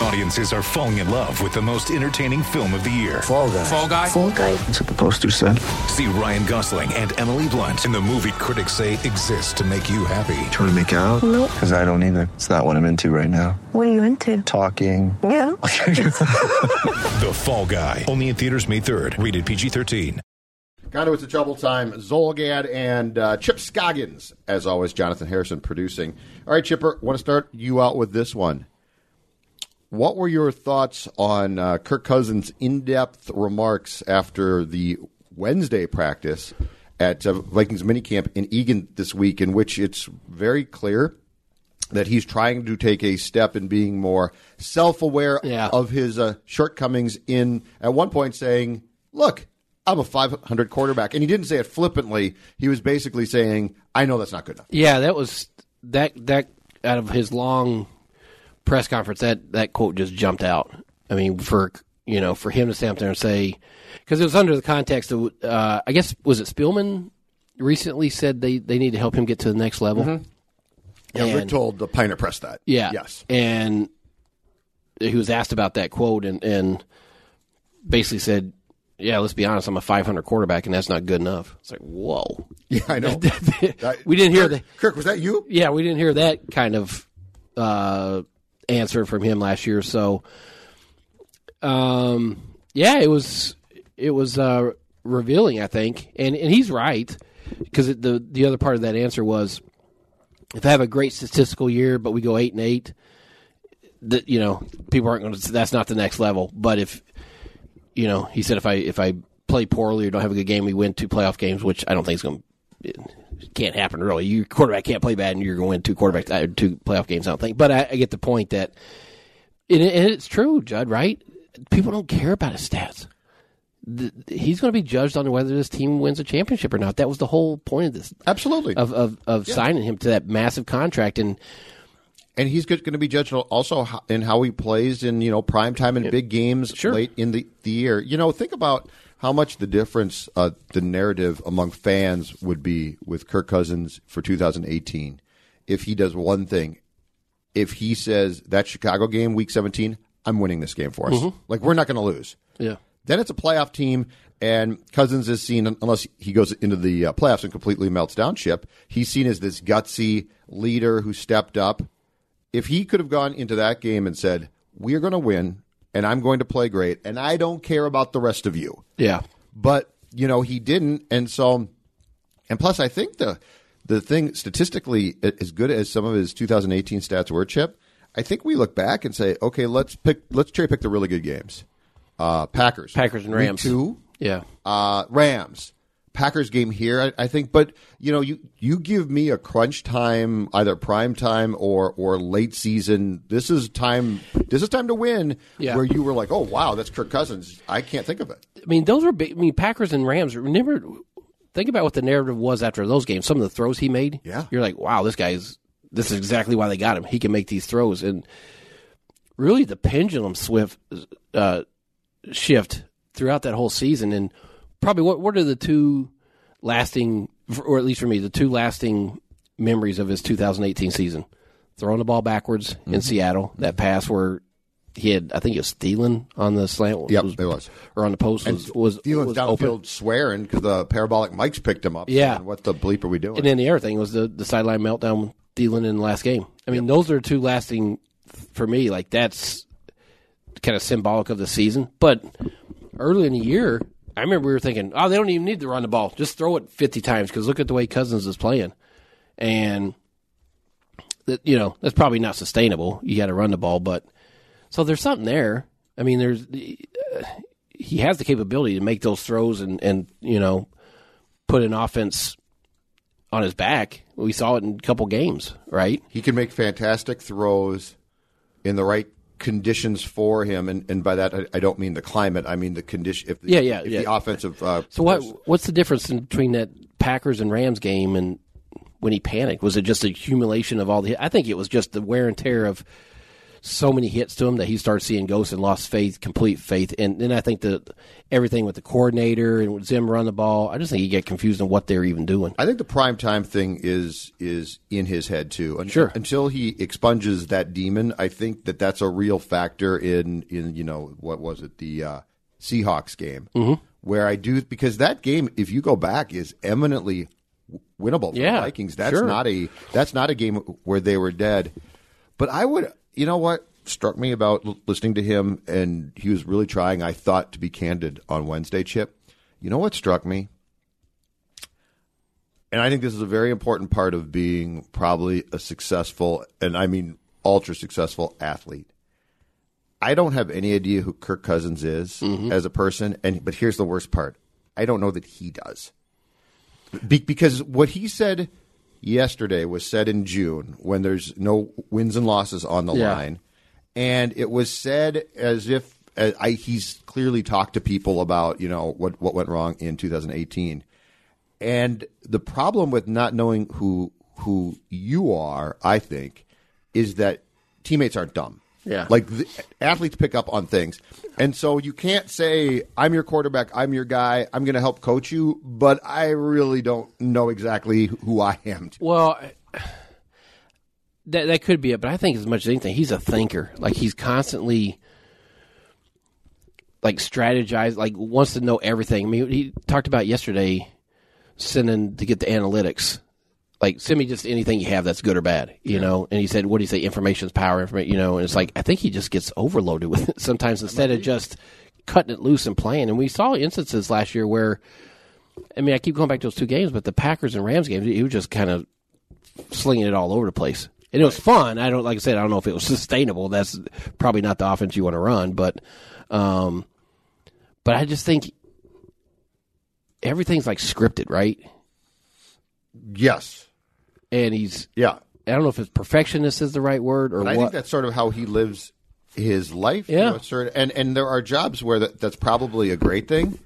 Audiences are falling in love with the most entertaining film of the year. Fall guy. Fall guy. Fall guy. That's what the poster said. See Ryan Gosling and Emily Blunt in the movie critics say exists to make you happy. Trying to make it out? Nope. Because I don't either. It's not what I'm into right now. What are you into? Talking. Yeah. The Fall Guy. Only in theaters May 3rd. Rated PG-13. Conduits of Trouble Time, Zulgad and uh, Chip Scoggins. As always, Jonathan Harrison producing. All right, Chipper, want to start you out with this one. What were your thoughts on uh, Kirk Cousins' in-depth remarks after the Wednesday practice at uh, Vikings minicamp in Eagan this week, in which it's very clear that he's trying to take a step in being more self-aware Yeah. of his uh, shortcomings. In at one point saying, "Look, I'm a 500 quarterback," and he didn't say it flippantly. He was basically saying, "I know that's not good enough." Yeah, that was that that out of his long press conference that that quote just jumped out. I mean, for you know, for him to stand up there and say because it was under the context of uh, I guess was it Spielman recently said they they need to help him get to the next level. Yeah, Rick And- told the Pioneer Press that. Yeah. Yes. And he was asked about that quote and, and basically said, Yeah, let's be honest, I'm a 500 quarterback and that's not good enough. It's like, whoa. Yeah, I know. we didn't hear Kirk, the Kirk, was that you? yeah, we didn't hear that kind of uh, answer from him last year. So, um, yeah, it was it was uh, revealing, I think, and and he's right because the the other part of that answer was if I have a great statistical year, but we go eight and eight, that you know people aren't going to. That's not the next level. But if you know, he said if I if I play poorly or don't have a good game, we win two playoff games, which I don't think is going. to Can't happen really. Your quarterback can't play bad, and you're going to win two quarterback uh, two playoff games. I don't think, but I, I get the point that, and, it, and it's true, Judd. Right? People don't care about his stats. The, he's going to be judged on whether this team wins a championship or not. That was the whole point of this Absolutely. of of, of signing him to that massive contract. And and he's going to be judged also in how he plays in you know prime time and big games Sure. late in the, the year. You know, think about how much the difference uh, the narrative among fans would be with Kirk Cousins for 2018 if he does one thing. If he says that Chicago game, Week 17, I'm winning this game for us. Like we're not going to lose. yeah, Then it's a playoff team, and Cousins is seen, unless he goes into the uh, playoffs and completely melts down ship, he's seen as this gutsy leader who stepped up. If he could have gone into that game and said, We're going to win, and I'm going to play great, and I don't care about the rest of you. yeah, But, you know, he didn't, and so, and plus, I think the, the thing statistically, as good as some of his 2018 stats were, Chip, I think we look back and say, okay, let's pick, let's cherry pick the really good games. Uh, Packers, Packers and Week Rams. two, yeah. uh, Rams, Packers game here. I, I think, but you know, you you give me a crunch time, either prime time or or late season. This is time. This is time to win. Yeah. Where you were like, oh wow, that's Kirk Cousins. I can't think of it. I mean, those were big. I mean, Packers and Rams. Remember, think about what the narrative was after those games. Some of the throws he made. Yeah. you're like, wow, this guy's. This is exactly why they got him. He can make these throws, and really, the pendulum swift uh, shift throughout that whole season. And probably, what what are the two lasting, or at least for me, the two lasting memories of his 2018 season? Throwing the ball backwards Mm-hmm. in Seattle, that pass where he had, I think it was Thielen on the slant. Yep, was- it was. or on the post was was, Thielen's was down the open. swearing because the parabolic mics picked him up. Yeah. saying, what the bleep are we doing? And then the other thing was the the sideline meltdown with Thielen in the last game. I mean, those are two lasting for me. Like that's kind of symbolic of the season. But early in the year, I remember we were thinking, oh, they don't even need to run the ball; just throw it fifty times because look at the way Cousins is playing, and that you know that's probably not sustainable. You got to run the ball, but so there's something there. I mean, there's he has the capability to make those throws and and you know put an offense on his back. We saw it in a couple games, right? he can make fantastic throws in the right conditions for him, and, and by that I, I don't mean the climate. I mean the condition. If the, Yeah, yeah, if yeah. the offensive. Uh, So what what's the difference in between that Packers and Rams game and when he panicked? Was it just the accumulation of all the? I think it was just the wear and tear of so many hits to him that he started seeing ghosts and lost faith, complete faith. And then I think that everything with the coordinator and with Zim run the ball, I just think he get confused on what they're even doing. I think the prime time thing is is in his head too. Un- Sure. Until he expunges that demon, I think that that's a real factor in in you know what was it the uh, Seahawks game mm-hmm. where I do because that game, if you go back, is eminently winnable for Yeah, the Vikings. That's sure. not a that's not a game where they were dead. But I would, you know what struck me about listening to him, and he was really trying. I thought to be candid on Wednesday, Chip. You know what struck me? And I think this is a very important part of being probably a successful, and I mean ultra successful athlete. I don't have any idea who Kirk Cousins is mm-hmm. as a person, and but here's the worst part: I don't know that he does, Be- because what he said yesterday was said in June when there's no wins and losses on the Yeah. line, and it was said as if uh, I, he's clearly talked to people about you know what what went wrong in 2018, and the problem with not knowing who who you are, I think, is that teammates aren't dumb. Yeah. Like the, athletes pick up on things. And so you can't say, I'm your quarterback, I'm your guy, I'm going to help coach you, but I really don't know exactly who I am. Well, that that could be it, but I think as much as anything, he's a thinker. Like he's constantly like strategize, like wants to know everything. I mean, he talked about yesterday sending to get the analytics. Like send me just anything you have that's good or bad, you know. And he said, "What do you say? Information's power, information." You know. And it's like I think he just gets overloaded with it sometimes instead of just cutting it loose and playing. And we saw instances last year where, I mean, I keep going back to those two games, but the Packers and Rams games, he was just kind of slinging it all over the place. And it was fun. I don't like I said. I don't know if it was sustainable. That's probably not the offense you want to run, but, um, but I just think everything's like scripted, right? Yes. And he's Yeah. I don't know if it's perfectionist is the right word or But I what. think that's sort of how he lives his life. Yeah. You know, sort of, and, and there are jobs where that, that's probably a great thing.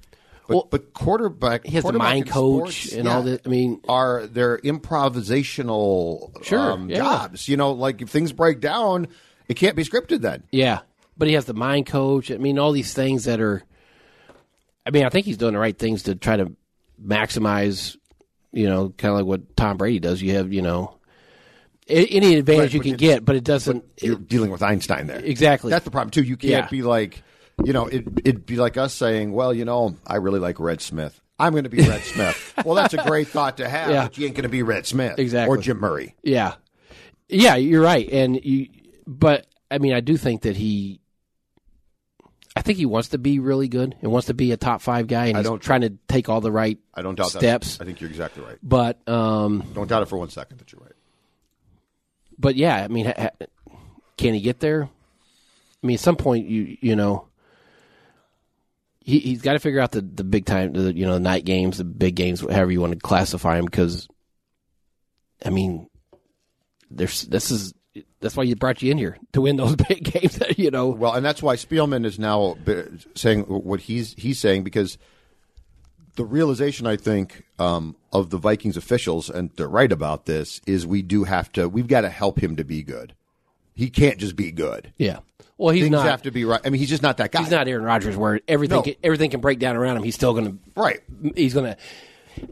But, Well, but quarterback, he has the mind coach sports, and all that. I mean, are they're improvisational Sure, um, yeah. jobs. You know, like if things break down, it can't be scripted then. Yeah, but he has the mind coach. I mean, all these things that are. I mean, I think he's doing the right things to try to maximize. You know, kind of like what Tom Brady does. You have, you know, any advantage Right, you can get, but it doesn't. You're dealing with Einstein there. Exactly. That's the problem too. You can't Yeah. be like, you know, it, it'd be like us saying, well, you know, I really like Red Smith. I'm going to be Red Smith. Well, that's a great thought to have, Yeah. but you ain't going to be Red Smith Exactly. or Jim Murray. Yeah, yeah, you're right, and you. But I mean, I do think that he. I think he wants to be really good and wants to be a top five guy, and I he's don't- trying to take all the right I don't doubt steps. that. I think you're exactly right. But um, Don't doubt it for one second that you're right. but yeah, I mean, ha- ha- can he get there? I mean, at some point, you you know, he he's got to figure out the the big time, the you know, the night games, the big games, however you want to classify them. Because, I mean, there's this is that's why you brought you in here to win those big games. You know, Well, and that's why Spielman is now saying what he's he's saying because the realization I think um, of the Vikings officials, and they're right about this, is we do have to we've got to help him to be good. He can't just be good. yeah. Well, he's Things not. have to be right. I mean, he's just not that guy. he's not Aaron Rodgers, where everything No. can, everything can break down around him. He's still going to right. he's going to.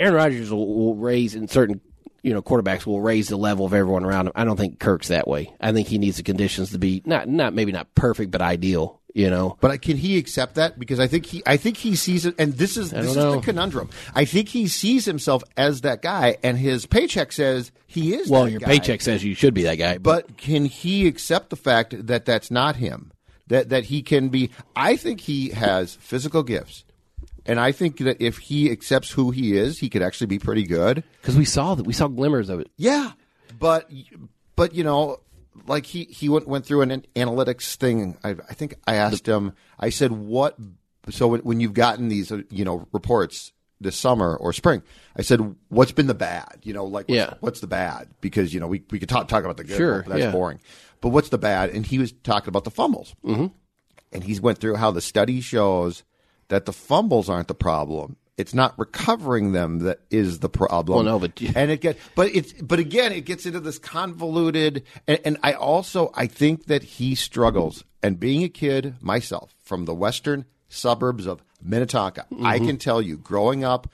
Aaron Rodgers will, will raise in certain, you know, quarterbacks will raise the level of everyone around him. I don't think Kirk's that way. I think he needs the conditions to be not not maybe not perfect, but ideal. You know, But uh, can he accept that? Because I think he, I think he sees it, and this is this is know. the conundrum. I think he sees himself as that guy, and his paycheck says he is. well, your guy. paycheck says you should be that guy, but, But can he accept the fact that that's not him? That that he can be. I think he has physical gifts, and I think that if he accepts who he is, he could actually be pretty good. because we saw that we saw glimmers of it. Yeah, but but you know, like he he went went through an analytics thing. I, I think I asked him. I said, "What?" So when, when you've gotten these, uh, you know, reports this summer or spring, I said, "What's been the bad?" You know, like what's, Yeah. what's the bad? Because you know, we we could talk talk about the good, Sure, that's yeah. boring. But what's the bad? And he was talking about the fumbles, mm-hmm. and he went through how the study shows that the fumbles aren't the problem. It's not recovering them that is the problem. Well, no, but- and it get but it's but again it gets into this convoluted and, and I also I think that he struggles and being a kid myself from the western suburbs of Minnetonka I Mm-hmm. can tell you growing up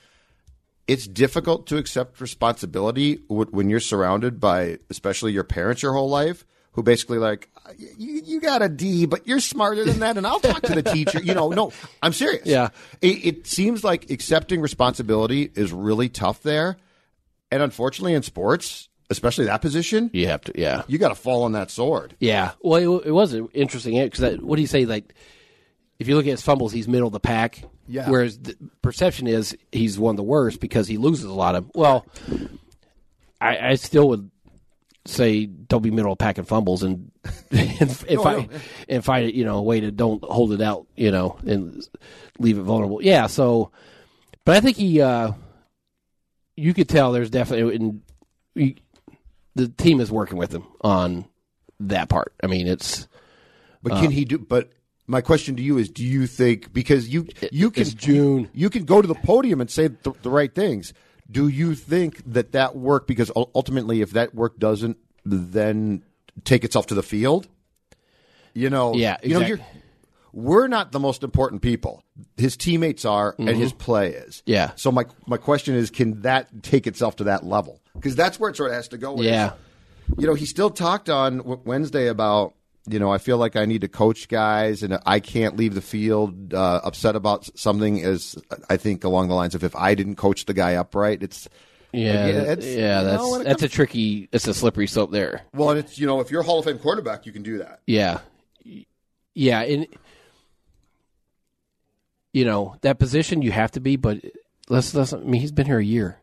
it's difficult to accept responsibility when you're surrounded by especially your parents your whole life who basically like you, you got a D but you're smarter than that and I'll talk to the teacher you know no I'm serious Yeah. it, it seems like accepting responsibility is really tough there and unfortunately in sports especially that position You have to, yeah, you got to fall on that sword yeah. Well, it, it was interesting because what do you say? Like, if you look at his fumbles, he's middle of the pack. Yeah. Whereas the perception is he's one of the worst because he loses a lot of. Well, I, I still would say don't be middle of pack and fumbles and and, and No, find no. and find it you know a way to don't hold it out you know and leave it vulnerable. Yeah. So, but I think he. uh You could tell there's definitely and he, the team is working with him on that part. I mean, it's but can he do but my question to you is do you think because you you can June. you can go to the podium and say the, the right things do you think that that work because ultimately if that work doesn't then take itself to the field you know Yeah, you know we're not the most important people his teammates are and his play is Mm-hmm. Yeah. so my my question is can that take itself to that level because that's where it sort of has to go is, yeah. you know, he still talked on Wednesday about, you know, I feel like I need to coach guys and I can't leave the field uh, upset about something as I think along the lines of if I didn't coach the guy upright, it's Yeah, Yeah, it's- yeah, that's know, that's a tricky. It's a slippery slope there. well, and it's you know, if you're a Hall of Fame quarterback, you can do that. Yeah, yeah, and you know that position you have to be, but let's let's. I mean, he's been here a year.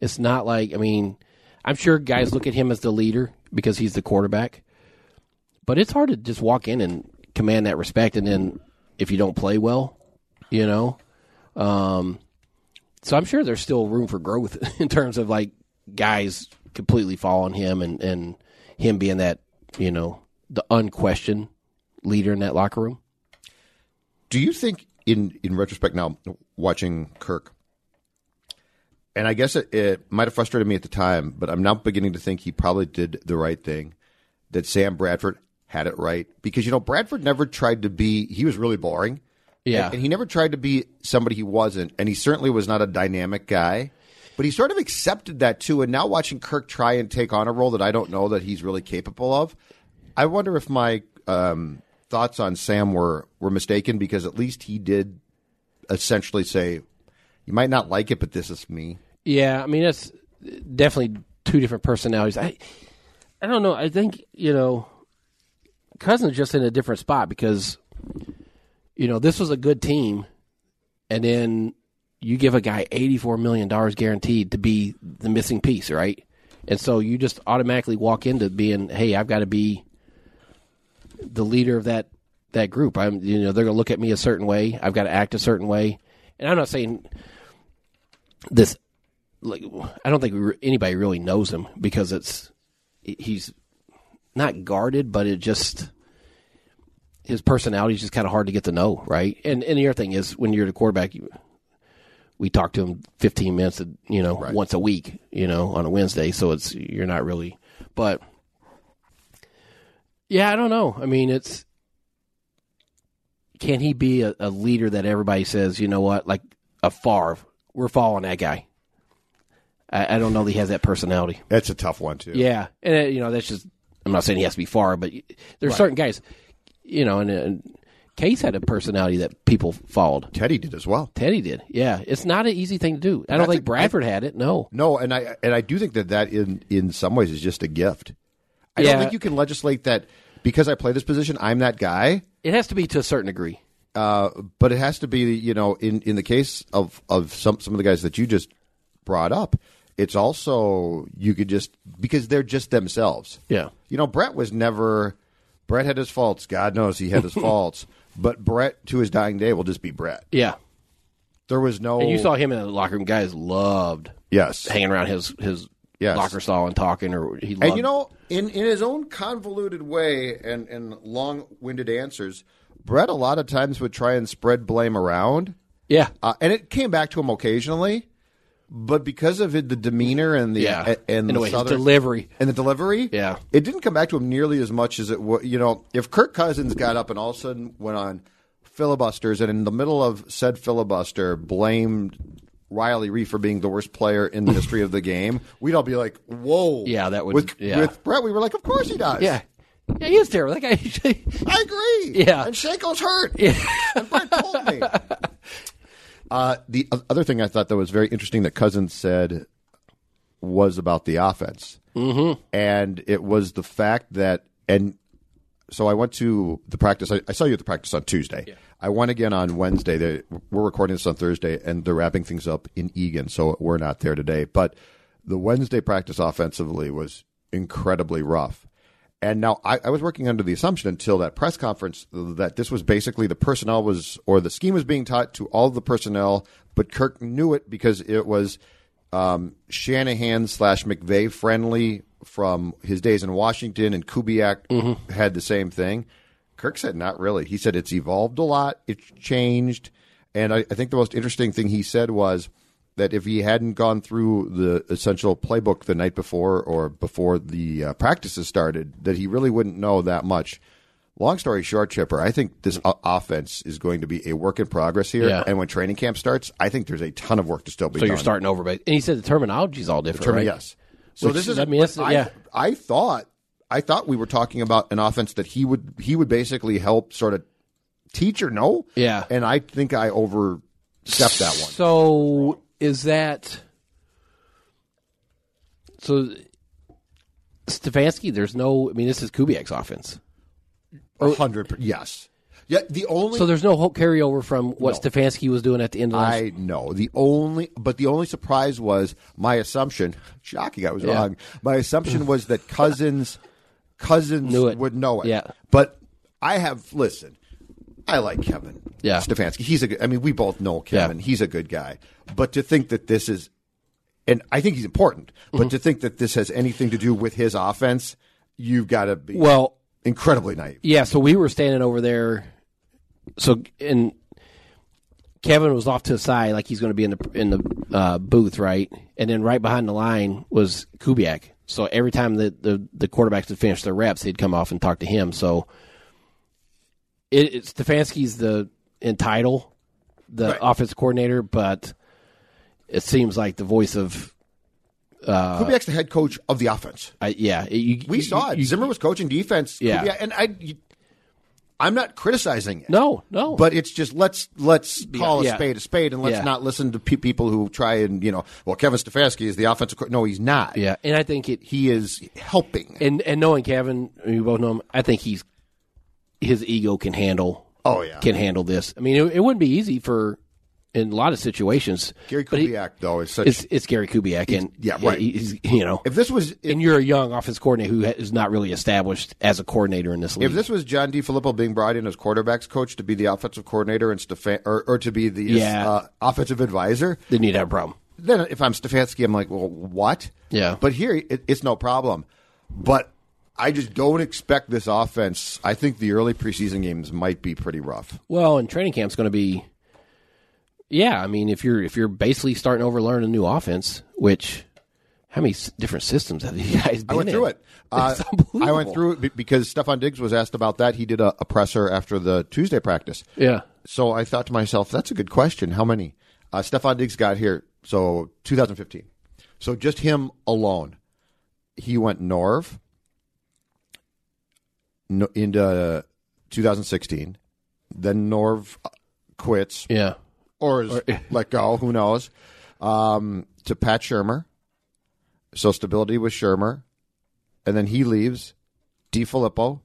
It's not like I mean, I'm sure guys look at him as the leader because he's the quarterback, but it's hard to just walk in and command that respect, and then if you don't play well, you know. Um, so I'm sure there's still room for growth in terms of like guys completely following him and and him being that you know the unquestioned leader in that locker room. Do you think, in in retrospect, now watching Kirk, and I guess it, it might have frustrated me at the time, but I'm now beginning to think he probably did the right thing. That Sam Bradford had it right because you know Bradford never tried to be. He was really boring. Yeah. and, and he never tried to be somebody he wasn't, and he certainly was not a dynamic guy. But he sort of accepted that too. And now watching Kirk try and take on a role that I don't know that he's really capable of, I wonder if my um, thoughts on Sam were were mistaken because at least he did essentially say, "You might not like it, but this is me." Yeah, I mean that's definitely two different personalities. I I don't know. I think you know, Cousins just in a different spot because you know this was a good team, and then you give a guy eighty four million dollars guaranteed to be the missing piece, right? And so you just automatically walk into being, hey, I've got to be the leader of that that group. I'm, you know, they're going to look at me a certain way. I've got to act a certain way. And I'm not saying this like I don't think anybody really knows him because it's he's not guarded, but it just his personality is just kind of hard to get to know, right? And and the other thing is when you're the quarterback, you, we talk to him 15 minutes, you know, once a week, you know, on a Wednesday, so it's you're not really, but yeah, I don't know. I mean, it's can he be a, a leader that everybody says, you know what, like a Favre, we're following that guy. I, I don't know that he has that personality. That's a tough one too. Yeah, and uh, you know that's just. I'm not saying he has to be far, but there's certain guys, you know, and, and Case had a personality that people followed. Teddy did as well. Teddy did. Yeah, it's not an easy thing to do. I don't think Bradford had it. No. No, and I and I do think that that in in some ways is just a gift. I Yeah. don't think you can legislate that because I play this position, I'm that guy. It has to be to a certain degree. Uh, but it has to be, you know, in, in the case of, of some some of the guys that you just brought up, it's also you could just because they're just themselves. Yeah. You know, Brett was never Brett had his faults. God knows he had his faults. But Brett to his dying day will just be Brett. Yeah. There was no And you saw him in the locker room. Guys loved Yes. hanging around his his Yes. locker stall and talking, or he loved. And you know, in, in his own convoluted way and, and long winded answers, Brett a lot of times would try and spread blame around. Yeah. uh, and it came back to him occasionally. But because of it, the demeanor and the Yeah. and, and the way, southern- delivery. and the delivery, Yeah. it didn't come back to him nearly as much as it was. You know, if Kirk Cousins got up and all of a sudden went on filibusters, and in the middle of said filibuster blamed Riley Reiff for being the worst player in the history of the game, we'd all be like, "Whoa!" Yeah, that would- With, yeah. with Brett, we were like, "Of course he does." Yeah. Yeah, he is terrible. That guy. I agree. Yeah. and Shanko's hurt. and Brett told me. Uh, the other thing I thought that was very interesting that Cousins said was about the offense, mm-hmm. and it was the fact that and so I went to the practice. I, I saw you at the practice on Tuesday. I went again on Wednesday. They, we're recording this on Thursday, and they're wrapping things up in Eagan, so we're not there today. But the Wednesday practice offensively was incredibly rough. And now I, I was working under the assumption until that press conference that this was basically the personnel was or the scheme was being taught to all of the personnel, but Kirk knew it because it was um, Shanahan slash McVay friendly from his days in Washington, and Kubiak had the same thing. Kirk said, not really. He said it's evolved a lot, it's changed. And I, I think the most interesting thing he said was that if he hadn't gone through the essential playbook the night before or before the uh, practices started, that he really wouldn't know that much. Long story short, Chipper, I think this o- offense is going to be a work in progress here. Yeah. And when training camp starts, I think there's a ton of work to still be so done. you're starting over, but and he said the terminology is all different, Term- right? Yes. So Which- this is. I mean, that's- I, yeah. I thought. I thought we were talking about an offense that he would he would basically help sort of teach or know. Yeah. And I think I overstepped that one. So is that so? Stefanski, there's no. I mean, this is Kubiak's offense, hundred. Yes. Yeah. The only. so there's no whole carryover from what No. Stefanski was doing at the end of. I know the only, but the only surprise was my assumption. Shocking, I was Yeah. wrong. My assumption was that Cousins, Cousins would know it. Yeah. but I have listen. I like Kevin. Yeah. Stefanski. He's a good. I mean, we both know Kevin. Yeah. He's a good guy. But to think that this is, and I think he's important. But Mm-hmm. to think that this has anything to do with his offense, you've got to be Well, incredibly naive. Yeah, so we were standing over there. So and Kevin was off to the side, like he's going to be in the in the uh, booth, right? And then right behind the line was Kubiak. So every time the, the, the quarterbacks would finish their reps, he'd come off and talk to him. So it, it Stefanski's the in title, the Right. offense coordinator, but it seems like the voice of Uh, Kubiak's the head coach of the offense. I, yeah. you, We you- saw it. you- Zimmer was coaching defense. Yeah. Kubiak- and I, I'm not criticizing it. No, no. But it's just let's let's call yeah. a spade a spade, and let's Yeah. not listen to pe- people who try and you know, well, Kevin Stefanski is the offensive. Co-. No, he's not. yeah, and I think it he is helping. and and knowing Kevin, you both know him. I think he's his ego can handle. Oh, yeah. can handle this. I mean, it, it wouldn't be easy for in a lot of situations. Gary but he- Kubiak, though, is such. it's it's Gary Kubiak, and yeah, right. He's you know, if this was if, and you're a young offense coordinator who is not really established as a coordinator in this league. if this was John DeFilippo being brought in as quarterbacks coach to be the offensive coordinator and Stefan or, or to be the Yeah. uh, offensive advisor, then you'd have a problem. then if I'm Stefanski, I'm like, well, what? Yeah. But here, it, it's no problem. But I just don't expect this offense. I think the early preseason games might be pretty rough. Well, and training camp's going to be. Yeah, I mean, if you're if you're basically starting over learning a new offense, which how many different systems have you guys been I went in? through it. Uh. I went through it because Stefon Diggs was asked about that. He did a, a presser after the Tuesday practice. Yeah. So I thought to myself, that's a good question. How many? Uh, Stefon Diggs got here, so 2015. So just him alone. He went Norv no, into 2016. Then Norv quits Yeah. or is let go. Who knows? Um, to Pat Shurmur. So stability with Shurmur, and then he leaves. DeFilippo,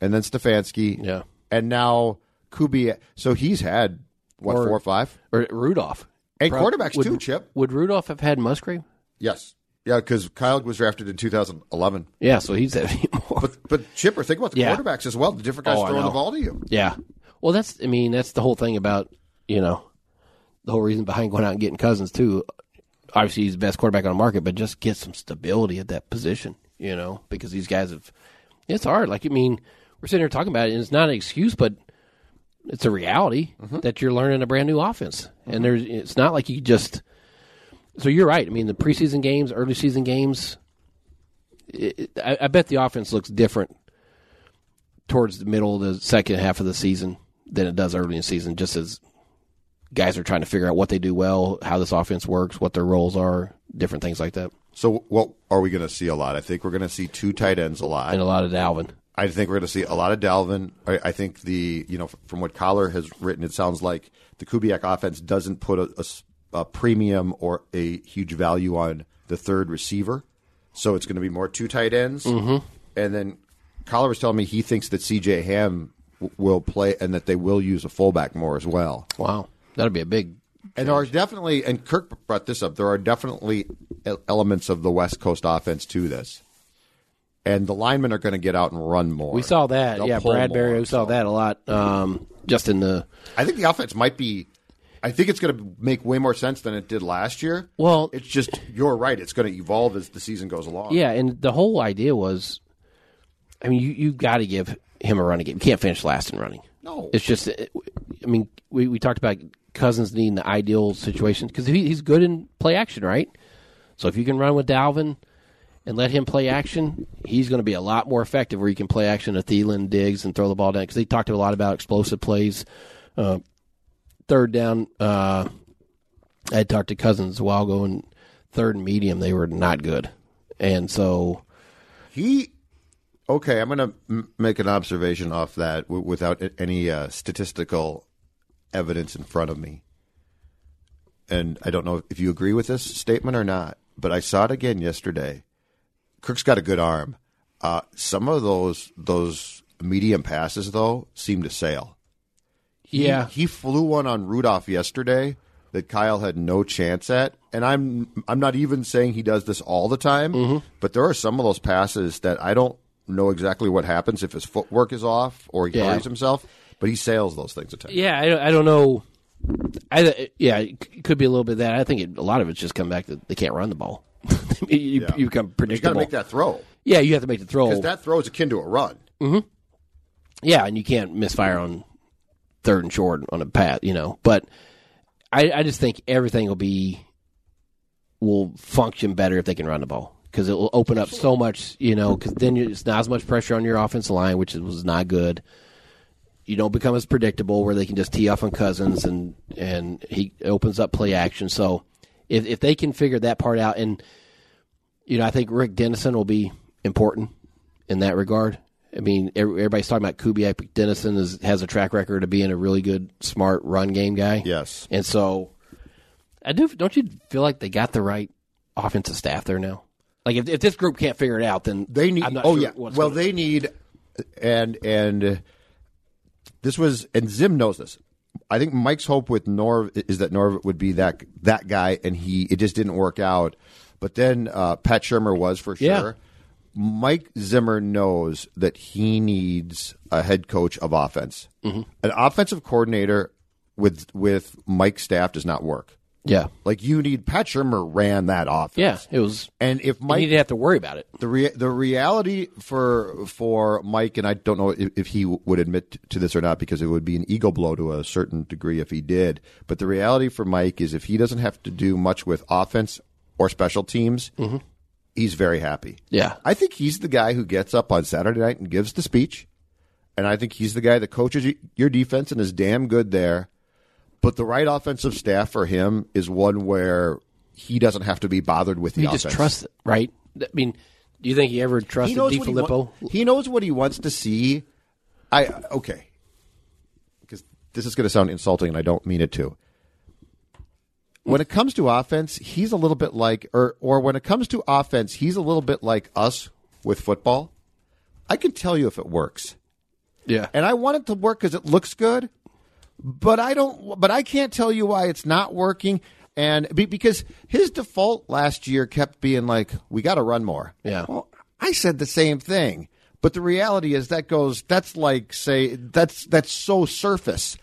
and then Stefanski. Yeah. and now Kubi. So he's had what Or- four or five? Or Rudolph. And Prob- quarterbacks would, too, Chip. Would Rudolph have had Musgrave? Yes, yeah, because Kyle was drafted in 2011. Yeah, so he's more. But but Chipper, think about the Yeah. quarterbacks as well. The different guys Oh, throwing the ball to you. yeah. Well, that's I mean that's the whole thing about you know the whole reason behind going out and getting Cousins too. Obviously, he's the best quarterback on the market, but just get some stability at that position. You know, because these guys have it's hard. Like I mean, we're sitting here talking about it, and it's not an excuse, but it's a reality mm-hmm. that you're learning a brand new offense, and mm-hmm. there's it's not like you just. So you're right. I mean, the preseason games, early season games. It, I, I bet the offense looks different towards the middle of the second half of the season than it does early in the season. Just as guys are trying to figure out what they do well, how this offense works, what their roles are, different things like that, So what are we going to see a lot? I think we're going to see two tight ends a lot. and a lot of Dalvin. I think we're going to see a lot of Dalvin. I, I think the you know from what Collar has written, it sounds like the Kubiak offense doesn't put a, a a premium or a huge value on the third receiver, so it's going to be more two tight ends. Mm-hmm. And then Collar was telling me he thinks that C.J. Ham w- will play and that they will use a fullback more as well. Wow, that'd be a big. And there are definitely, and Kirk brought this up. There are definitely elements of the West Coast offense to this, and the linemen are going to get out and run more. We saw that, They'll yeah. Bradbury, more, we saw so. that a lot. Um, just in the I think the offense might be. I think it's going to make way more sense than it did last year. Well- it's just you're right. It's going to evolve as the season goes along. yeah, and the whole idea was, I mean, you you got to give him a running game. You can't finish last in running. No. it's just. I mean, we we talked about Cousins needing the ideal situation because he, he's good in play action, right? So if you can run with Dalvin and let him play action, he's going to be a lot more effective. Where you can play action to Thielen, Diggs, and throw the ball down because they talked a lot about explosive plays. Uh, third down, uh, I had talked to Cousins a while ago, and third and medium they were not good, and so he. Okay, I'm going to m- make an observation off that w- without any uh, statistical evidence in front of me. And I don't know if you agree with this statement or not, but I saw it again yesterday. Kirk's got a good arm. Uh, some of those those medium passes though seem to sail. He- yeah, he flew one on Rudolph yesterday that Kyle had no chance at, and I'm I'm not even saying he does this all the time, Mm-hmm. but there are some of those passes that I don't know exactly what happens if his footwork is off or he Yeah. himself, but he sails those things at times. yeah. I, don't- I don't know. I yeah, it could be a little bit of that. I think it, a lot of it's just come back that they can't run the ball. you, Yeah. you become But you got to make that throw Yeah, you have to make the throw. because that throw is akin to a run. Yeah, and you can't misfire on third and short on a pass, you know. But I, I just think everything will be will function better if they can run the ball because it will open up so much, you know. Because then it's not as much pressure on your offensive line, which was not good. You don't become as predictable where they can just tee off on Cousins and and he opens up play action. So if if they can figure that part out, and you know, I think Rick Dennison will be important in that regard. I mean, everybody's talking about Kubiak, Dennison is, has a track record of being a really good, smart run game guy. Yes. and so I do. Don't you feel like they got the right offensive staff there now? Like if, if this group can't figure it out, then They need. I'm not oh sure yeah. what's Well, they need, and and uh, this was and Zim knows this. I think Mike's hope with Norv is that Norv would be that that guy, and he it just didn't work out. But then uh, Pat Shurmur was for sure. Yeah. Mike Zimmer knows that he needs a head coach of offense. Mm-hmm. An offensive coordinator with with Mike's staff does not work. yeah, Like you need Pat Shurmur ran that offense. yeah. It was. And if Mike didn't have to worry about it. the rea- the reality for for Mike, and I don't know if, if he would admit to this or not, because it would be an ego blow to a certain degree if he did. But the reality for Mike is if he doesn't have to do much with offense or special teams, he's very happy. Yeah. I think he's the guy who gets up on Saturday night and gives the speech, and I think he's the guy that coaches your defense and is damn good there. But the right offensive staff for him is one where he doesn't have to be bothered with the He offense. just trusts it, right? I mean, do you think he ever trusted he knows what he, wa- he knows what he wants to see. I okay, because this is going to sound insulting, and I don't mean it to. When it comes to offense, he's a little bit like, or or when it comes to offense, he's a little bit like us with football. I can tell you if it works, Yeah, and I want it to work because it looks good. But I don't. But I can't tell you why it's not working. And be, because his default last year kept being like, "We got to run more." Yeah. Well, I said the same thing, but the reality is that goes. That's like say that's that's so surface.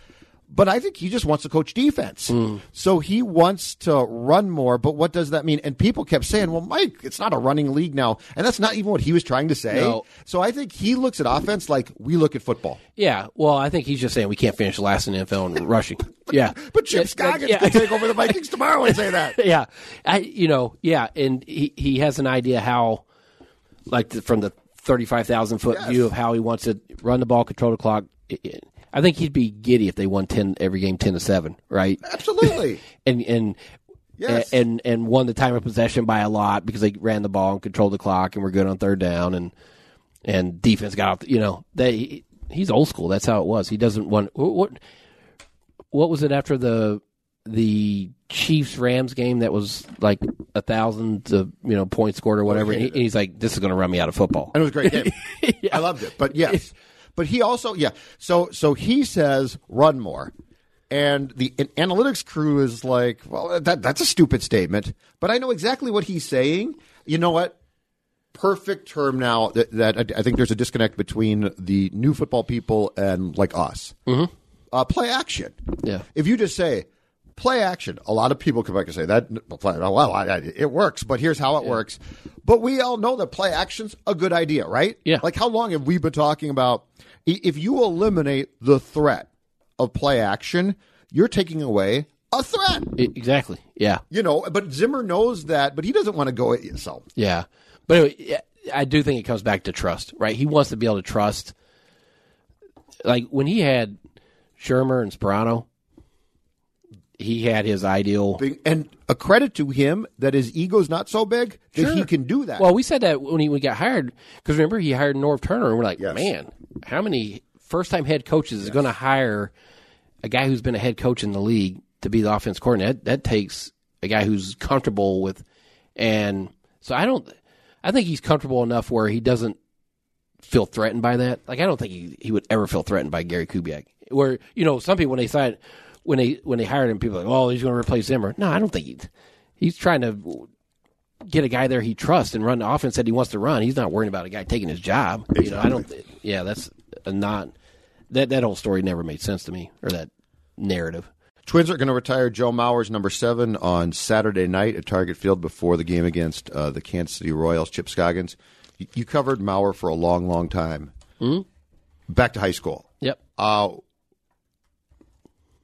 But I think he just wants to coach defense. So he wants to run more. But what does that mean? And people kept saying, well, Mike, it's not a running league now. And that's not even what he was trying to say. No. So I think he looks at offense like we look at football. Yeah, well, I think he's just saying we can't finish last in the NFL in rushing. Yeah, But Chip Scoggins yeah. can take over the Vikings tomorrow and say that. yeah, I, you know, yeah, and he he has an idea how, like the, from the thirty five thousand foot Yes. view of how he wants to run the ball, control the clock. I- I- I think he'd be giddy if they won ten every game, ten to seven, right? Absolutely. And and Yes. and and won the time of possession by a lot because they ran the ball and controlled the clock and were good on third down and and defense got off. You know, they he's old school. That's how it was. He doesn't want what what, was it after the the Chiefs Rams game that was like a thousand uh, you know points scored or whatever. And he, and he's like, this is going to run me out of football. And it was a great game. I loved it. But yes. But he also yeah. So so he says run more. And the an- analytics crew is like, well, that that's a stupid statement. But I know exactly what he's saying. You know what? Perfect term now that, that I- I think there's a disconnect between the new football people and like us. Mm-hmm. Uh, play action. Yeah. If you just say play action, a lot of people come back and say that. oh, Well, I, I, it works, but here's how it works. But we all know that play action's a good idea, right? Yeah. Like how long have we been talking about? If you eliminate the threat of play action, you're taking away a threat. Exactly. Yeah. You know, but Zimmer knows that, but he doesn't want to go at you. So Yeah. But anyway, I do think it comes back to trust, right? He wants to be able to trust. Like when he had Shurmur and Sparano, he had his ideal. and a credit to him that his ego's not so big that he can do that. Well, we said that when he, he got hired because remember he hired Norv Turner, and we're like, Yes. man, how many first time head coaches is going to hire a guy who's been a head coach in the league to be the offense coordinator? That, that takes a guy who's comfortable with, and so I don't. I think he's comfortable enough where he doesn't feel threatened by that. Like I don't think he, he would ever feel threatened by Gary Kubiak. Where you know some people when they signed when they when they hired him, people are like, oh, he's going to replace Zimmer. No, I don't think he. He's trying to get a guy there he trusts and run the offense that he wants to run. He's not worrying about a guy taking his job. You know, I don't. Yeah, that's not that that whole story never made sense to me or that narrative. Twins are going to retire Joe Mauer's number seven on Saturday night at Target Field before the game against uh, the Kansas City Royals. Chip Scoggins, you, you covered Mauer for a long, long time. Back to high school. Yep. Uh,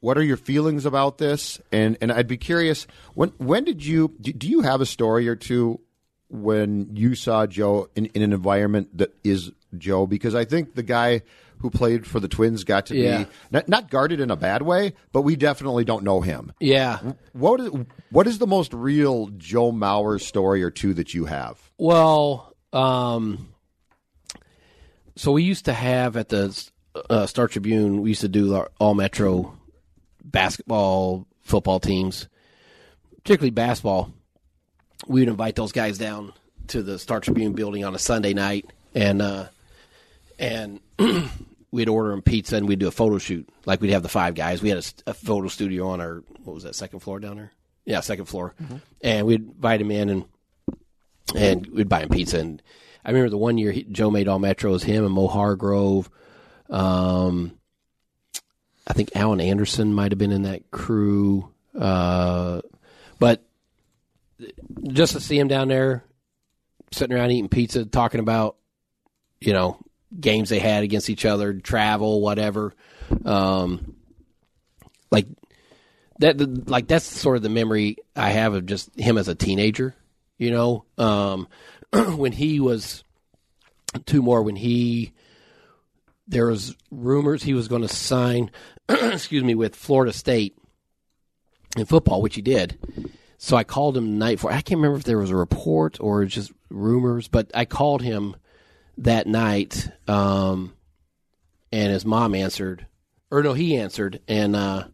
what are your feelings about this? And and I'd be curious when when did you do, you have a story or two when you saw Joe in, in an environment that is Joe? Because I think the guy who played for the Twins got to Yeah. be not, not guarded in a bad way, but we definitely don't know him. Yeah. What is what is the most real Joe Mauer story or two that you have? Well, um, so we used to have at the uh, Star Tribune, we used to do our all Metro basketball, football teams, particularly basketball. We would invite those guys down to the Star Tribune building on a Sunday night, and uh, and we'd order them pizza and we'd do a photo shoot. Like we'd have the five guys. We had a, a photo studio on our what was that second floor down there? Yeah, second floor, and we'd invite them in and and we'd buy him pizza. And I remember the one year he, Joe made all Metro was him and Mo Hargrove. Um, I think Alan Anderson might have been in that crew. Uh, but just to see him down there sitting around eating pizza, talking about, you know, games they had against each other, travel, whatever. Um, like that, like that's sort of the memory I have of just him as a teenager. You know, um, when he was two more, when he there was rumors he was going to sign, excuse me, with Florida State in football, which he did. So I called him the night before. I can't remember if there was a report or just rumors, but I called him that night, um, and his mom answered, or no, he answered, and uh,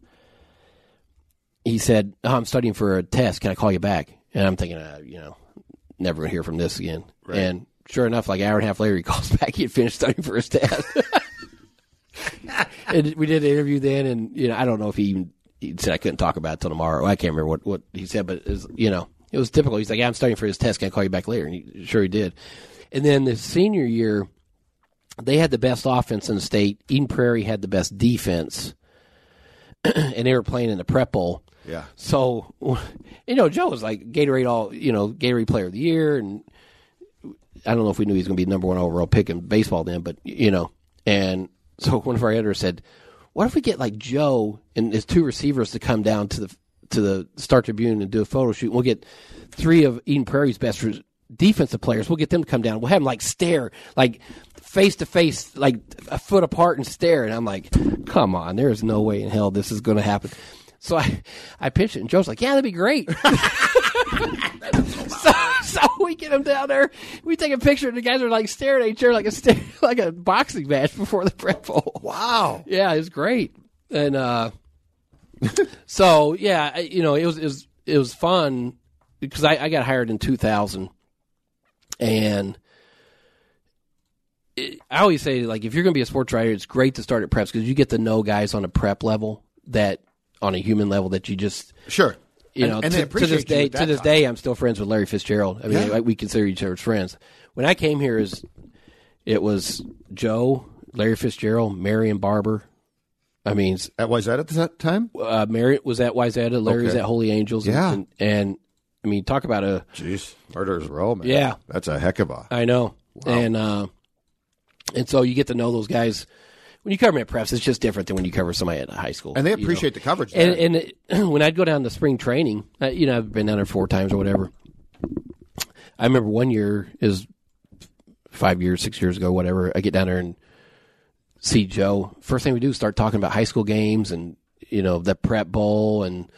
he said, oh, "I'm studying for a test. Can I call you back?" And I'm thinking, uh, you know, never gonna hear from this again. And sure enough, like an hour and a half later, he calls back. He had finished studying for his test. and we did an interview then, and you know, I don't know if he even he said I couldn't talk about it till tomorrow. I can't remember what, what he said, but it was, you know, it was typical. He's like, yeah, I'm studying for his test. Can I call you back later? And he, sure he did. And then the senior year, they had the best offense in the state. Eden Prairie had the best defense. and they were playing in the prep bowl. Yeah. So, you know, Joe was like Gatorade all, you know, Gatorade Player of the Year, and I don't know if we knew he was going to be the number one overall pick in baseball then, but you know, and so one of our editors said, "What if we get like Joe and his two receivers to come down to the to the Star Tribune and do a photo shoot? We'll get three of Eden Prairie's best defensive players. We'll get them to come down. We'll have them like stare, like face to face, like a foot apart and stare." And I'm like, "Come on, there is no way in hell this is going to happen." So I, I pitched it, and Joe's like, "Yeah, that'd be great." so, so we get him down there. We take a picture, and the guys are like staring at each other like a like a boxing match before the prep bowl. Wow. Yeah, it was great, and uh, so yeah, you know, it was it was it was fun because I, I got hired in 2000, and it, I always say like if you're going to be a sports writer, it's great to start at preps because you get to know guys on a prep level that on a human level that you just Sure. You know, and they to, to this day, to this time. day, I'm still friends with Larry Fitzgerald. I mean, Yeah. we consider each other friends. When I came here, is it was Joe, Larry Fitzgerald, Marion Barber. I mean, At was that at that time? uh, Marion was at Wayzata, Larry was Okay. at Holy Angels. and- Yeah. and, and I mean, talk about a Jeez, murderers row, man. Yeah. that's a heck of a. I know, and uh, and so you get to know those guys. When you cover them at preps, it's just different than when you cover somebody at a high school. And they you know. appreciate the coverage. And, there. and it, when I'd go down to spring training, uh, you know, I've been down there four times or whatever. I remember one year is five years, six years ago, whatever. I get down there and see Joe. First thing we do is start talking about high school games and you know the prep bowl and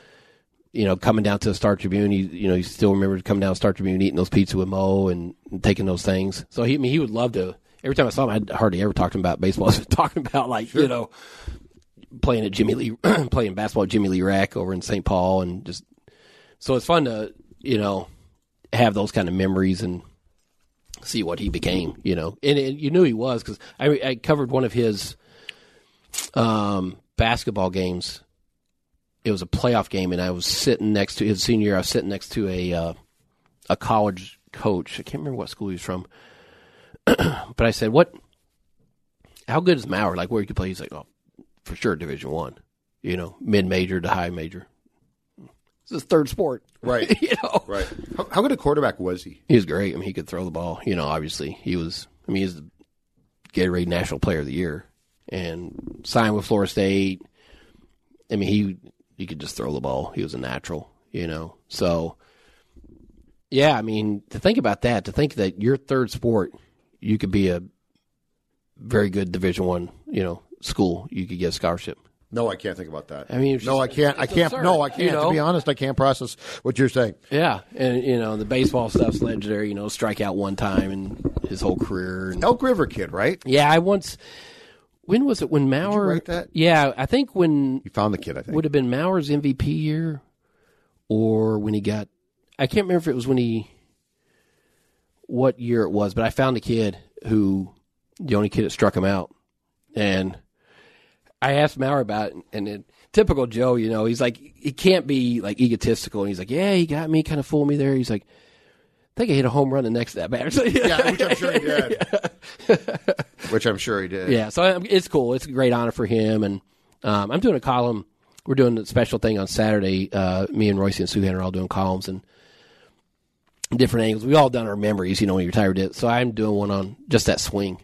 you know coming down to the Star Tribune. He, you know, he still remembers coming down to Star Tribune, eating those pizza with Mo and, and taking those things. So he, I mean, he would love to. Every time I saw him, I hardly ever talked to him about baseball. I was talking about like you know playing at Jimmy Lee, playing basketball at Jimmy Lee Rec over in St. Paul, and just so it's fun to you know have those kind of memories and see what he became. You know, and, and you knew he was because I, I covered one of his um, basketball games. It was a playoff game, and I was sitting next to his senior year. I was sitting next to a uh, a college coach. I can't remember what school he was from, but I said, "What? How good is Mauer? Like where you could play?" He's like, "Oh, for sure, Division One. You know, mid major to high major. It's his third sport, right, you know, right. How, how good a quarterback was he? he was great. I mean, he could throw the ball. You know, obviously, he was. I mean, he's the Gatorade National Player of the Year and signed with Florida State. I mean, he he could just throw the ball. He was a natural. You know, so yeah. I mean, to think about that, to think that your third sport, you could be a very good Division One, you know, school. You could get a scholarship. No, I can't think about that. I mean, no, I can't. I can't. absurd, no, I can't. To know? be honest, I can't process what you're saying. Yeah, and you know the baseball stuff's legendary. You know, strike out one time in his whole career. And, Elk River kid, right? Yeah, I once. When was it? When Mauer? write that? Yeah, I think when You found the kid. I think. would have been Mauer's MVP year, or when he got. I can't remember if it was when he. What year it was, but I found a kid who, the only kid that struck him out, and I asked Mauer about it, and it, typical Joe, you know, he's like, he can't be like egotistical, and he's like, yeah, he got me, kind of fooled me there. He's like, I think I hit a home run the next at bat. yeah, which I'm sure he did. which I'm sure he did. Yeah, so um, it's cool. It's a great honor for him, and um, I'm doing a column. We're doing a special thing on Saturday. Uh, me and Royce and Souhan are all doing columns and different angles. We all done our memories, you know, when you retired it. So I'm doing one on just that swing,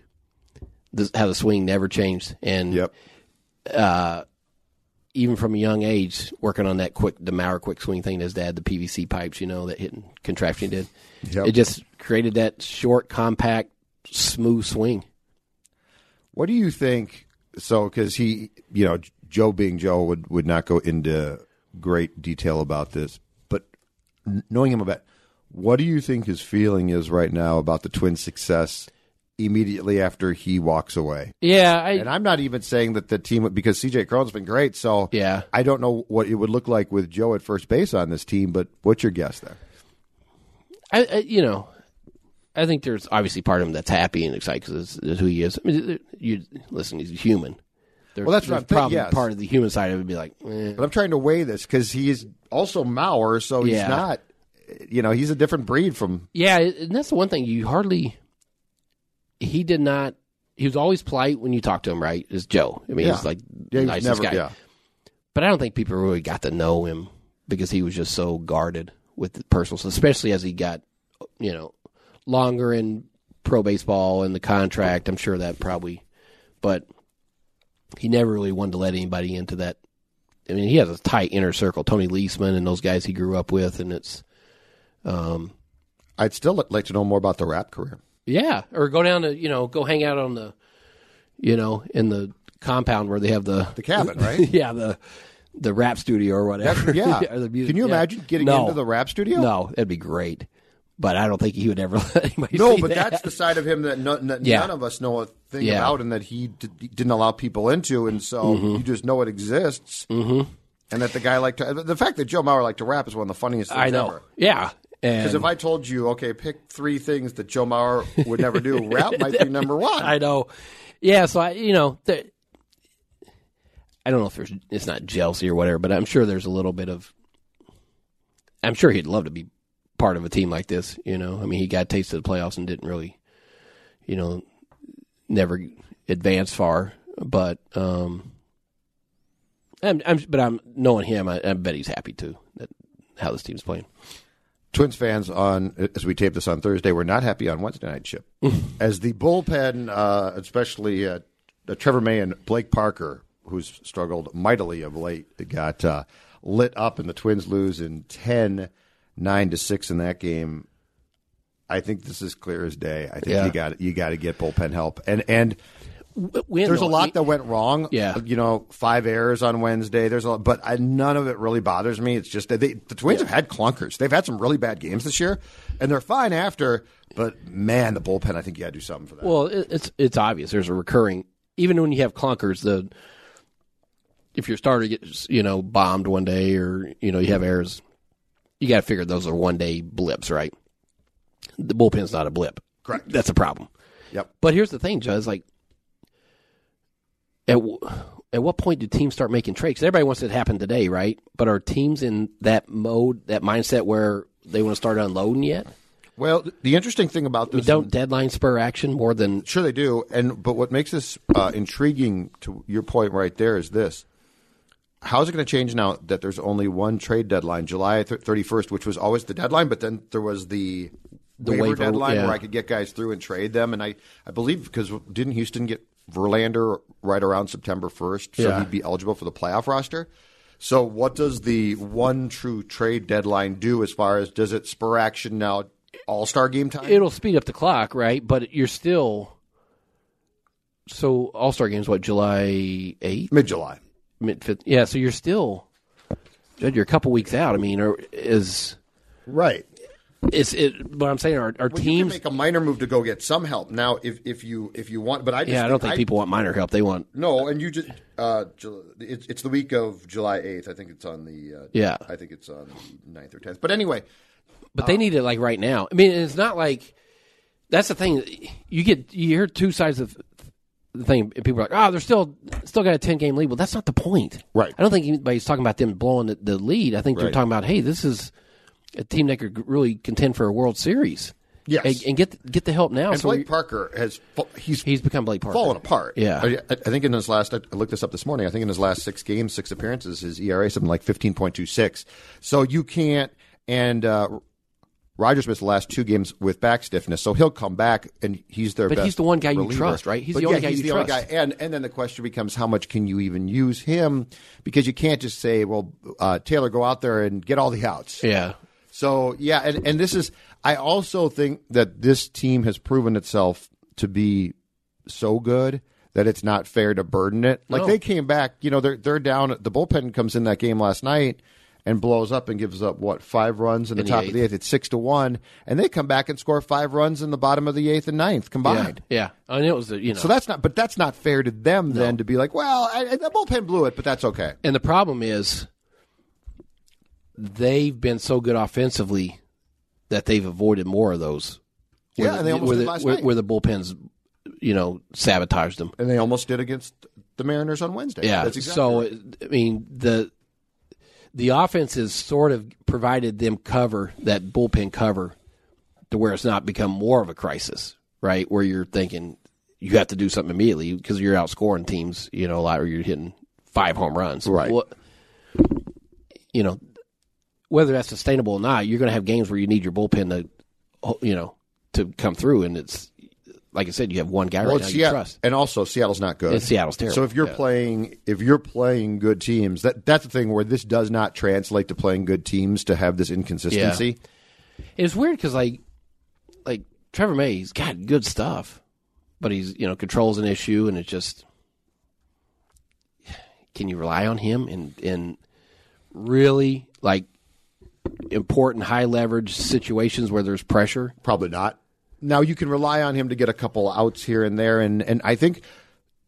this, how the swing never changed, and Yep. Uh, even from a young age, working on that quick, the Mauer quick swing thing. His dad, the PVC pipes, you know, that hitting contraption did. Yep. It just created that short, compact, smooth swing. What do you think? So, because he, you know, Joe being Joe would would not go into great detail about this, but knowing him about, what do you think his feeling is right now about the Twins' success immediately after he walks away? Yeah, I, And I'm not even saying that the team because CJ Cron's been great, so Yeah. I don't know what it would look like with Joe at first base on this team. But what's your guess there? I, I you know, I think there's obviously part of him that's happy and excited because it's, who he is. I mean, you listen, he's human. There's, Well, that's what there's I'm thinking, probably yes. part of the human side of it would be like, eh. But I'm trying to weigh this because he is also Mauer, so he's Yeah. not. You know, he's a different breed from. yeah, and that's the one thing you hardly. He did not. He was always polite when you talked to him, right? Is Joe? I mean, Yeah. he's like Yeah, he's nicest never. guy. Yeah, but I don't think people really got to know him because he was just so guarded with the personal, especially as he got, you know, longer in pro baseball and the contract. I'm sure that probably, but he never really wanted to let anybody into that. I mean, he has a tight inner circle. Tony Leesman and those guys he grew up with, and it's, um, I'd still like to know more about the rap career. yeah, or go down to you know go hang out on the, you know, in the compound where they have the The cabin, right? yeah the the rap studio or whatever. Yeah. Or music- Can you yeah. imagine getting No. into the rap studio? No, that'd be great. But I don't think he would ever let anybody. No, but that. that's the side of him that no, Yeah. none of us know a thing Yeah. about, and that he d- didn't allow people into, and so Mm-hmm. you just know it exists. Mm-hmm. And that the guy liked to. The fact that Joe Mauer liked to rap is one of the funniest things I know. ever. Yeah, Because if I told you, okay, pick three things that Joe Mauer would never do, rap might be number one. I know. Yeah, so I, you know, the, I don't know if there's it's not jealousy or whatever, but I'm sure there's a little bit of. I'm sure he'd love to be part of a team like this. You know, I mean, he got a taste of the playoffs and didn't really, you know, never advance far. But um, I'm, I'm but I'm knowing him, I, I bet he's happy too that how this team's playing. Twins fans on as we tape this on Thursday were not happy on Wednesday night chip as the bullpen, uh, especially uh, uh, Trevor May and Blake Parker, who's struggled mightily of late, got uh, lit up, and the Twins lose in 10, 9 to six in that game. I think this is clear as day. I think Yeah. you got you got to get bullpen help, and and We there's a lot that went wrong. Yeah. you know, five errors on Wednesday. There's a lot, but I, none of it really bothers me. It's just that they, the Twins have had clunkers. They've had some really bad games this year, and they're fine after. But man, the bullpen, I think you got to do something for that. Well, it's it's obvious. There's a recurring, even when you have clunkers. The if your starter gets you know bombed one day, or you know you have errors, you got to figure those are one day blips, right? The bullpen's not a blip. Correct. That's a problem. yep. But here's the thing, Joe. Like at w- at what point do teams start making trades? everybody wants it to happen today, right? But are teams in that mode, that mindset where they want to start unloading yet? Well, the interesting thing about I mean, this, don't deadline spur action more than sure they do, and but what makes this uh, intriguing to your point right there is this: how is it going to change now that there's only one trade deadline, July thirty first, which was always the deadline, but then there was the The waiver, waiver, deadline yeah. where I could get guys through and trade them, and I I believe because didn't Houston get Verlander right around September first, so Yeah. he'd be eligible for the playoff roster. So what does the one true trade deadline do as far as does it spur action now? All Star game time. it'll speed up the clock, right? But you're still so All Star games what July eighth, Mid July. mid fifth? Yeah, so you're still you're a couple weeks out. I mean, or is Right. Is it? What I'm saying, our, our Well, you can teams. make a minor move to go get some help now if if you if you want. But I just yeah, I don't think people want minor help. They want No, and you just uh, it's it's the week of July eighth. I think it's on the uh, Yeah. I think it's on the 9th or tenth. But anyway, But they need it like right now. I mean, it's not like that's the thing. You get you hear two sides of the thing. And people are like, "Oh, they're still still got a ten game lead." Well, that's not the point. Right. I don't think anybody's talking about them blowing the, the lead. I think they're talking about, "Hey, this is a team that could really contend for a World Series." Yes. and, and get get the help now. and so Blake Parker has he's he's become Blake Parker. fallen apart. Yeah. I, I think in his last, I looked this up this morning. I think in his last six games, six appearances, his ERA is something like fifteen point two six. So you can't. And uh, Rogers missed the last two games with back stiffness, so he'll come back, and he's their. But he's the one guy you trust, right? He's But the only yeah, guy he's you the only trust. guy. And and then the question becomes, how much can you even use him? Because you can't just say, well, uh, Taylor, go out there and get all the outs. Yeah. So yeah, and, and this is I also think that this team has proven itself to be so good that it's not fair to burden it. Like No. they came back, you know, they're they're down the bullpen comes in that game last night and blows up and gives up what, five runs in the In the top of the eighth. eighth. It's six to one. And they come back and score five runs in the bottom of the eighth and ninth combined. Yeah. I mean, it was you know. So that's not but that's not fair to them then to be like, well, I- the bullpen blew it, but that's okay. And the problem is they've been so good offensively that they've avoided more of those. Yeah, Where and they the- almost where did the, last where, night. where the bullpens, you know, sabotaged them. And they almost did against the Mariners on Wednesday. Yeah. That's exactly so right. I mean the the offense has sort of provided them cover that bullpen cover to where it's not become more of a crisis, right? Where you're thinking you have to do something immediately because you're outscoring teams, you know, a lot, or you're hitting five home runs, Right. Well, you know, whether that's sustainable or not, you're going to have games where you need your bullpen to, you know, to come through, and it's like I said, you have one guy right now you trust. and also Seattle's not good. And Seattle's terrible, So if you're yeah. playing, if you're playing good teams, that that's the thing where this does not translate to playing good teams to have this inconsistency. It's weird because like, like Trevor May, he's got good stuff, but he's you know controls an issue, and it's just, can you rely on him and in really like important high leverage situations where there's pressure? Probably not. Now you can rely on him to get a couple outs here and there, and and I think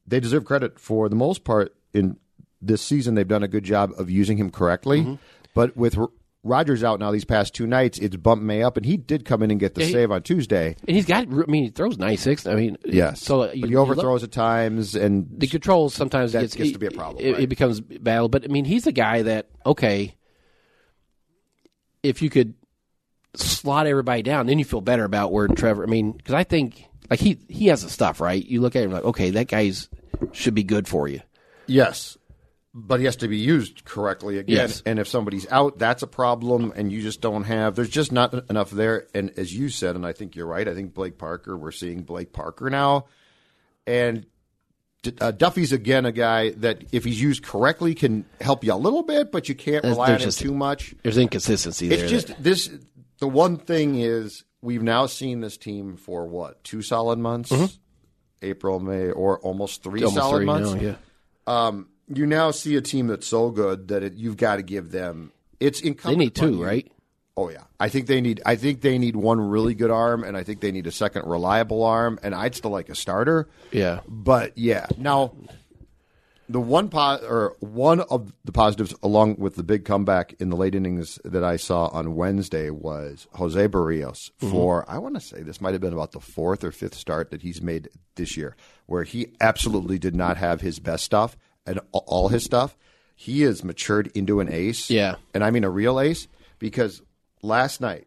they deserve credit for the most part in this season. They've done a good job of using him correctly, Mm-hmm. but with. Rogers out now these past two nights. It's bumped May up, and he did come in and get the Yeah, he- save on Tuesday. And he's got, I mean, he throws 96. I mean, Yes, So but you, he you look- overthrows at times, and the controls sometimes That gets, gets to be a problem, It, right. it becomes battle, but I mean, he's a guy that okay, if you could slot everybody down, then you feel better about where Trevor. I mean, because I think like he he has the stuff right. You look at him like okay, that guy's should be good for you. Yes, but he has to be used correctly again. Yes. And if somebody's out, that's a problem, and you just don't have. There's just not enough there. And as you said, and I think you're right. I think Blake Parker. We're seeing Blake Parker now, and uh, Duffey's again a guy that if he's used correctly can help you a little bit, but you can't There's- rely on there's him too much. There's inconsistency there. It's just this. The one thing is we've now seen this team for what two solid months, April, May, or almost three almost solid three months now, yeah. you now see a team that's so good that it, you've got to give them. It's incumbent. They need two, you- right? Oh yeah, I think they need. I think they need one really good arm, and I think they need a second reliable arm. And I'd still like a starter. Yeah. But yeah, now the one po- or one of the positives, along with the big comeback in the late innings that I saw on Wednesday, was Jose Berrios mm-hmm. for I want to say this might have been about the fourth or fifth start that he's made this year, where he absolutely did not have his best stuff and all his stuff. He has matured into an ace. Yeah. and I mean a real ace because last night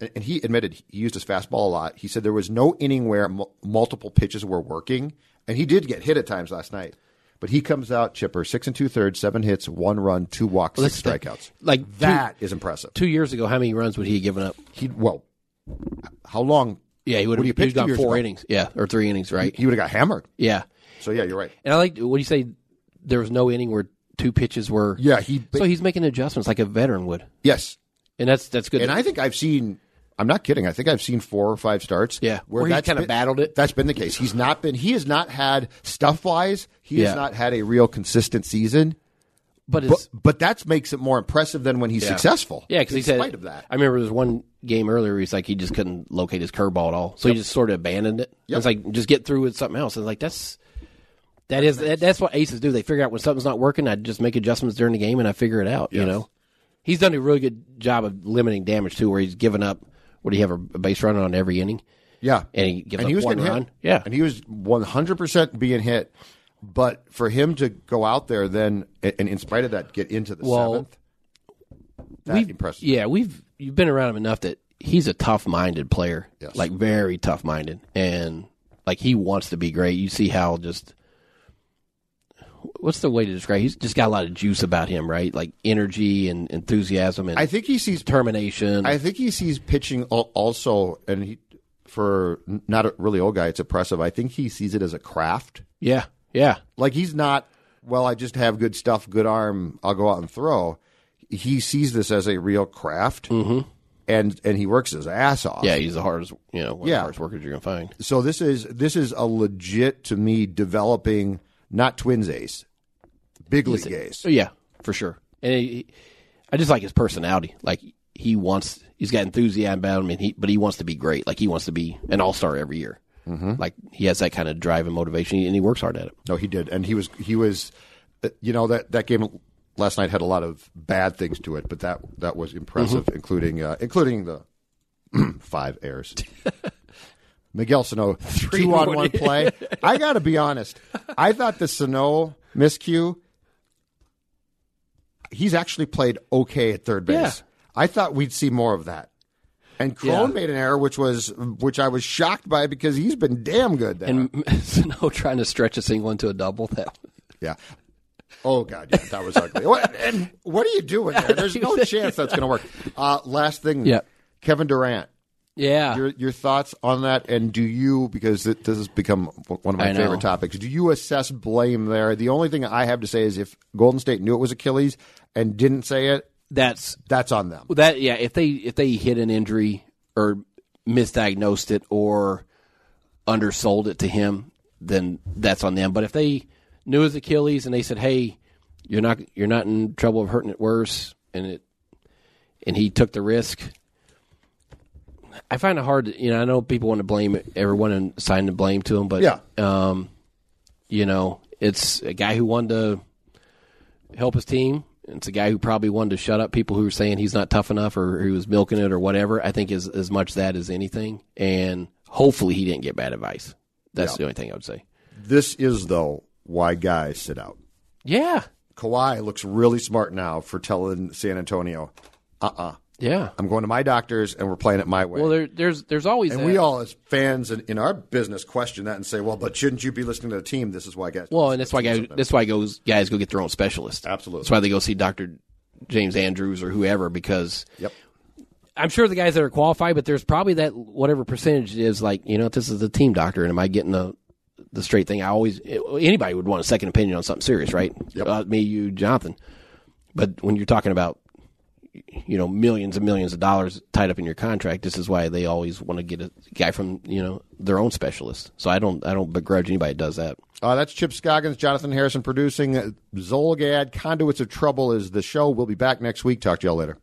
and he admitted he used his fastball a lot. He said there was no inning where m- multiple pitches were working, and he did get hit at times last night. But he comes out chipper, six and two thirds, seven hits, one run, two walks, six Let's- strikeouts. like, two- that is impressive. Two years ago, how many runs would he have given up? He well, how long? Yeah, he would have do you he's pitch two gone years four ago? innings. Yeah, or three innings, right? He would have got hammered. Yeah. So yeah, you're right. And I like what do you say? There was no inning where two pitches were. Yeah, he. So he's making adjustments like a veteran would, yes, and that's that's good. and I think I've seen. I'm not kidding. I think I've seen four or five starts. Yeah, where he kinda battled it. That's been the case. He's not been. He has not had stuff wise. He Yeah. has not had a real consistent season. but But but that makes it more impressive than when he's Yeah. successful. yeah, because he in said. spite of that. I remember there was one game earlier. Where he's like he just couldn't locate his curveball at all, so he just sort of abandoned it. Yep. It's like just get through with something else. It's like that's that is that, that's what aces do. They figure out when something's not working. I just make adjustments during the game and I figure it out. You know, he's done a really good job of limiting damage too, where he's given up. What do you have a, base runner on every inning? Yeah, And he gives and up he was one run. hit. Yeah. and he was 100 percent being hit. But for him to go out there then, and in spite of that, get into the Well, seventh, that We've- Yeah, we've you've been around him enough that he's a tough minded player. Yes. Like very tough minded. And like he wants to be great. You see how just what's the way to describe he's just got a lot of juice about him, right? Like energy and enthusiasm and I think he sees determination. I think he sees pitching also, and he for not a really old guy, it's impressive. I think he sees it as a craft. yeah. Yeah. Like he's not. Well, I just have good stuff, good arm. I'll go out and throw. He sees this as a real craft, mm-hmm. and and he works his ass off. Yeah, he's the hardest you know, one Yeah. of the hardest workers you're gonna find. So this is this is a legit to me developing not twins ace, big league ace. Yeah, for sure. And he, I just like his personality. Like he wants, he's got enthusiasm about him, and he, but he wants to be great. Like he wants to be an all star every year. Mm-hmm. Like he has that kind of drive and motivation, and he works hard at it. No, he did, and he was he was, uh, you know that that game last night had a lot of bad things to it, but that that was impressive, Mm-hmm. including uh, including the five errors. Miguel Sano two on one play. I got to be honest. I thought the Sano miscue. He's actually played okay at third base. Yeah. I thought we'd see more of that. And Cron Yeah. made an error, which was which I was shocked by because he's been damn good there. And Sano trying to stretch a single into a double. That Yeah. Oh God, yeah, that was ugly. What, and what are you doing there? There's no chance that's going to work. Uh, last thing, Yep. Kevin Durant. Yeah. Your your thoughts on that, and do you because it, this has become one of my I know. favorite topics? Do you assess blame there? The only thing I have to say is if Golden State knew it was Achilles and didn't say it, That's that's on them. that. Yeah. If they if they hit an injury or misdiagnosed it or undersold it to him, then that's on them. But if they knew it was Achilles and they said, "Hey, you're not you're not in trouble of hurting it worse," and it and he took the risk. I find it hard. To, you know, I know people want to blame everyone and assign the blame to him, but Yeah. um, you know, it's a guy who wanted to help his team. It's a guy who probably wanted to shut up people who were saying he's not tough enough or he was milking it or whatever. I think is as much that as anything. And hopefully he didn't get bad advice. That's Yeah. the only thing I would say. This is though why guys sit out. Yeah. Kawhi looks really smart now for telling San Antonio, "Uh, uh Yeah. I'm going to my doctors and we're playing it my way." Well, there, there's there's always and that. we all, as fans in, in our business, question that and say, "Well, but shouldn't you be listening to the team?" This is why guys. Well, and that's why guys that's why goes guys go get their own specialist. Absolutely. That's why they go see Doctor James Andrews or whoever because Yep. I'm sure the guys that are qualified, but there's probably that whatever percentage it is like you know this is the team doctor, and am I getting the the straight thing? I always anybody would want a second opinion on something serious, right? Yep. Uh, me, you, Jonathan. But when you're talking about you know millions and millions of dollars tied up in your contract, this is why they always want to get a guy from you know their own specialist. So I don't I don't begrudge anybody that does that. Uh, that's Chip Scoggins, Jonathan Harrison producing. Zulgad, Conduits of Trouble is the show. We'll be back next week. Talk to y'all later.